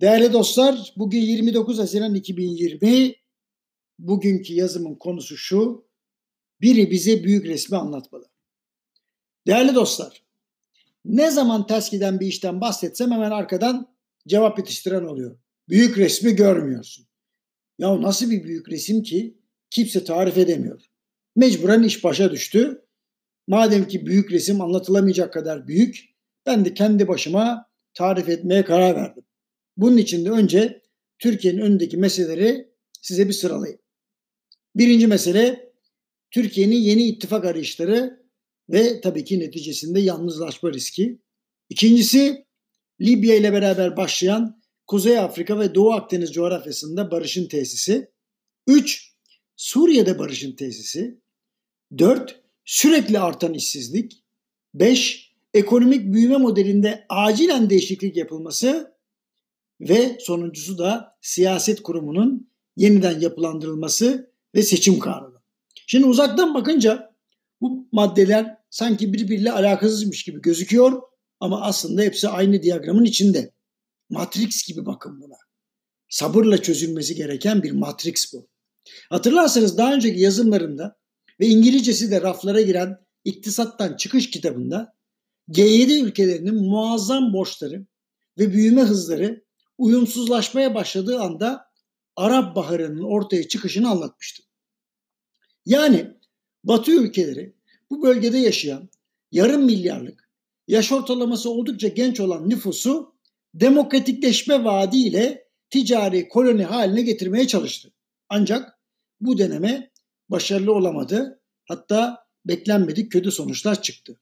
Değerli dostlar, bugün 29 Haziran 2020. Bugünkü yazımın konusu şu. Biri bize büyük resmi anlatmalı. Değerli dostlar, ne zaman ters giden bir işten bahsetsem hemen arkadan cevap yetiştiren oluyor. Büyük resmi görmüyorsun. Ya nasıl bir büyük resim ki kimse tarif edemiyor. Mecburen iş başa düştü. Madem ki büyük resim anlatılamayacak kadar büyük, ben de kendi başıma tarif etmeye karar verdim. Bunun için de önce Türkiye'nin önündeki meseleleri size bir sıralayayım. Birinci mesele Türkiye'nin yeni ittifak arayışları ve tabii ki neticesinde yalnızlaşma riski. İkincisi Libya ile beraber başlayan Kuzey Afrika ve Doğu Akdeniz coğrafyasında barışın tesisi. Üç, Suriye'de barışın tesisi. Dört, sürekli artan işsizlik. Beş, ekonomik büyüme modelinde acilen değişiklik yapılması ve sonuncusu da siyaset kurumunun yeniden yapılandırılması ve seçim kanunu. Şimdi uzaktan bakınca bu maddeler sanki birbiriyle alakasızmış gibi gözüküyor ama aslında hepsi aynı diyagramın içinde. Matrix gibi bakın buna. Sabırla çözülmesi gereken bir matrix bu. Hatırlarsanız daha önceki yazımlarımda ve İngilizcesi de raflara giren İktisattan Çıkış kitabında G7 ülkelerinin muazzam borçları ve büyüme hızları uyumsuzlaşmaya başladığı anda Arap Baharı'nın ortaya çıkışını anlatmıştım. Yani Batı ülkeleri bu bölgede yaşayan yarım milyarlık yaş ortalaması oldukça genç olan nüfusu demokratikleşme vaadiyle ticari koloni haline getirmeye çalıştı. Ancak bu deneme başarılı olamadı. Hatta beklenmedik kötü sonuçlar çıktı.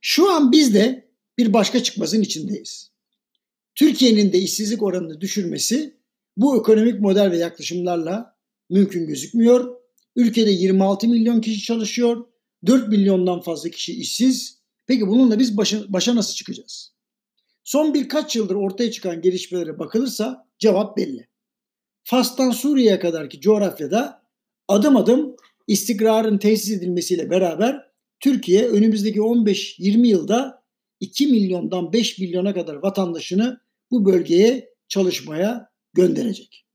Şu an biz de bir başka çıkmazın içindeyiz. Türkiye'nin de işsizlik oranını düşürmesi bu ekonomik model ve yaklaşımlarla mümkün gözükmüyor. Ülkede 26 milyon kişi çalışıyor. 4 milyondan fazla kişi işsiz. Peki bununla biz başa, başa nasıl çıkacağız? Son birkaç yıldır ortaya çıkan gelişmelere bakılırsa cevap belli. Fas'tan Suriye'ye kadarki coğrafyada adım adım istikrarın tesis edilmesiyle beraber Türkiye önümüzdeki 15-20 yılda 2 milyondan 5 milyona kadar vatandaşını bu bölgeye çalışmaya gönderecek.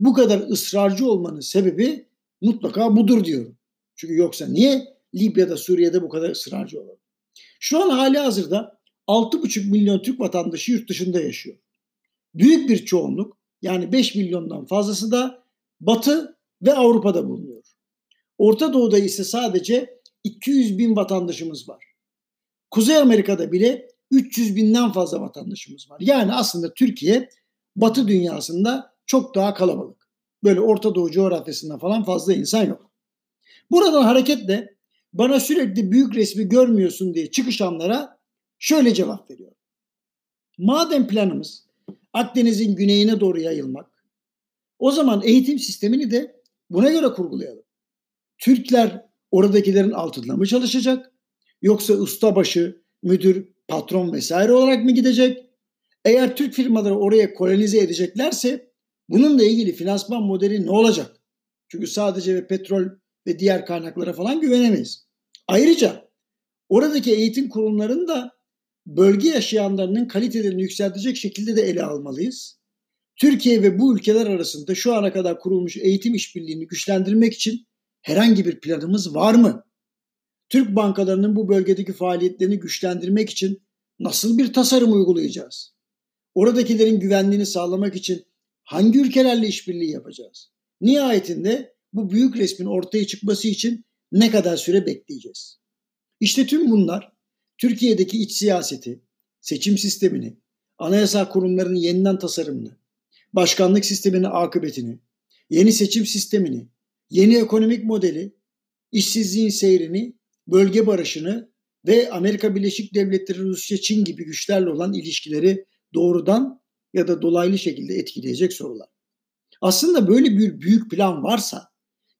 Bu kadar ısrarcı olmanın sebebi mutlaka budur diyorum. Çünkü yoksa niye Libya'da, Suriye'de bu kadar ısrarcı olalım? Şu an hali hazırda 6,5 milyon Türk vatandaşı yurt dışında yaşıyor. Büyük bir çoğunluk yani 5 milyondan fazlası da Batı ve Avrupa'da bulunuyor. Orta Doğu'da ise sadece 200 bin vatandaşımız var. Kuzey Amerika'da bile 300 binden fazla vatandaşımız var. Yani aslında Türkiye Batı dünyasında çok daha kalabalık. Böyle Orta Doğu coğrafyasında falan fazla insan yok. Buradan hareketle bana sürekli büyük resmi görmüyorsun diye çıkışanlara şöyle cevap veriyor. Madem planımız Akdeniz'in güneyine doğru yayılmak, o zaman eğitim sistemini de buna göre kurgulayalım. Türkler oradakilerin altında mı çalışacak? Yoksa ustabaşı, müdür, patron vesaire olarak mı gidecek? Eğer Türk firmaları oraya kolonize edeceklerse bununla ilgili finansman modeli ne olacak? Çünkü sadece ve petrol ve diğer kaynaklara falan güvenemeyiz. Ayrıca oradaki eğitim kurumlarını da bölge yaşayanlarının kalitelerini yükseltecek şekilde de ele almalıyız. Türkiye ve bu ülkeler arasında şu ana kadar kurulmuş eğitim işbirliğini güçlendirmek için herhangi bir planımız var mı? Türk bankalarının bu bölgedeki faaliyetlerini güçlendirmek için nasıl bir tasarım uygulayacağız? Oradakilerin güvenliğini sağlamak için hangi ülkelerle işbirliği yapacağız? Nihayetinde bu büyük resmin ortaya çıkması için ne kadar süre bekleyeceğiz? İşte tüm bunlar Türkiye'deki iç siyaseti, seçim sistemini, anayasal kurumların yeniden tasarımını, başkanlık sisteminin akıbetini, yeni seçim sistemini, yeni ekonomik modeli, işsizliğin seyrini, bölge barışını ve Amerika Birleşik Devletleri, Rusya, Çin gibi güçlerle olan ilişkileri doğrudan ya da dolaylı şekilde etkileyecek sorular. Aslında böyle bir büyük plan varsa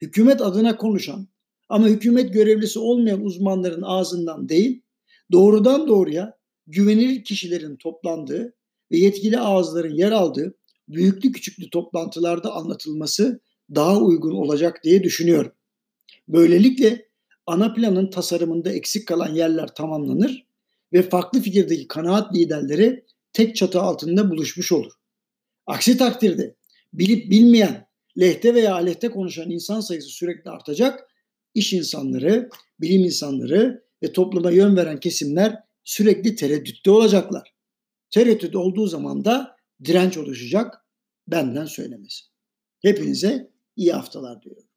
hükümet adına konuşan ama hükümet görevlisi olmayan uzmanların ağzından değil, doğrudan doğruya güvenilir kişilerin toplandığı ve yetkili ağızların yer aldığı büyüklü küçüklü toplantılarda anlatılması daha uygun olacak diye düşünüyorum. Böylelikle ana planın tasarımında eksik kalan yerler tamamlanır ve farklı fikirdeki kanaat liderleri tek çatı altında buluşmuş olur. Aksi takdirde bilip bilmeyen, lehte veya aleyhte konuşan insan sayısı sürekli artacak. İş insanları, bilim insanları ve topluma yön veren kesimler sürekli tereddütte olacaklar. Tereddüt olduğu zaman da direnç oluşacak. Benden söylemesi. Hepinize iyi haftalar diliyorum.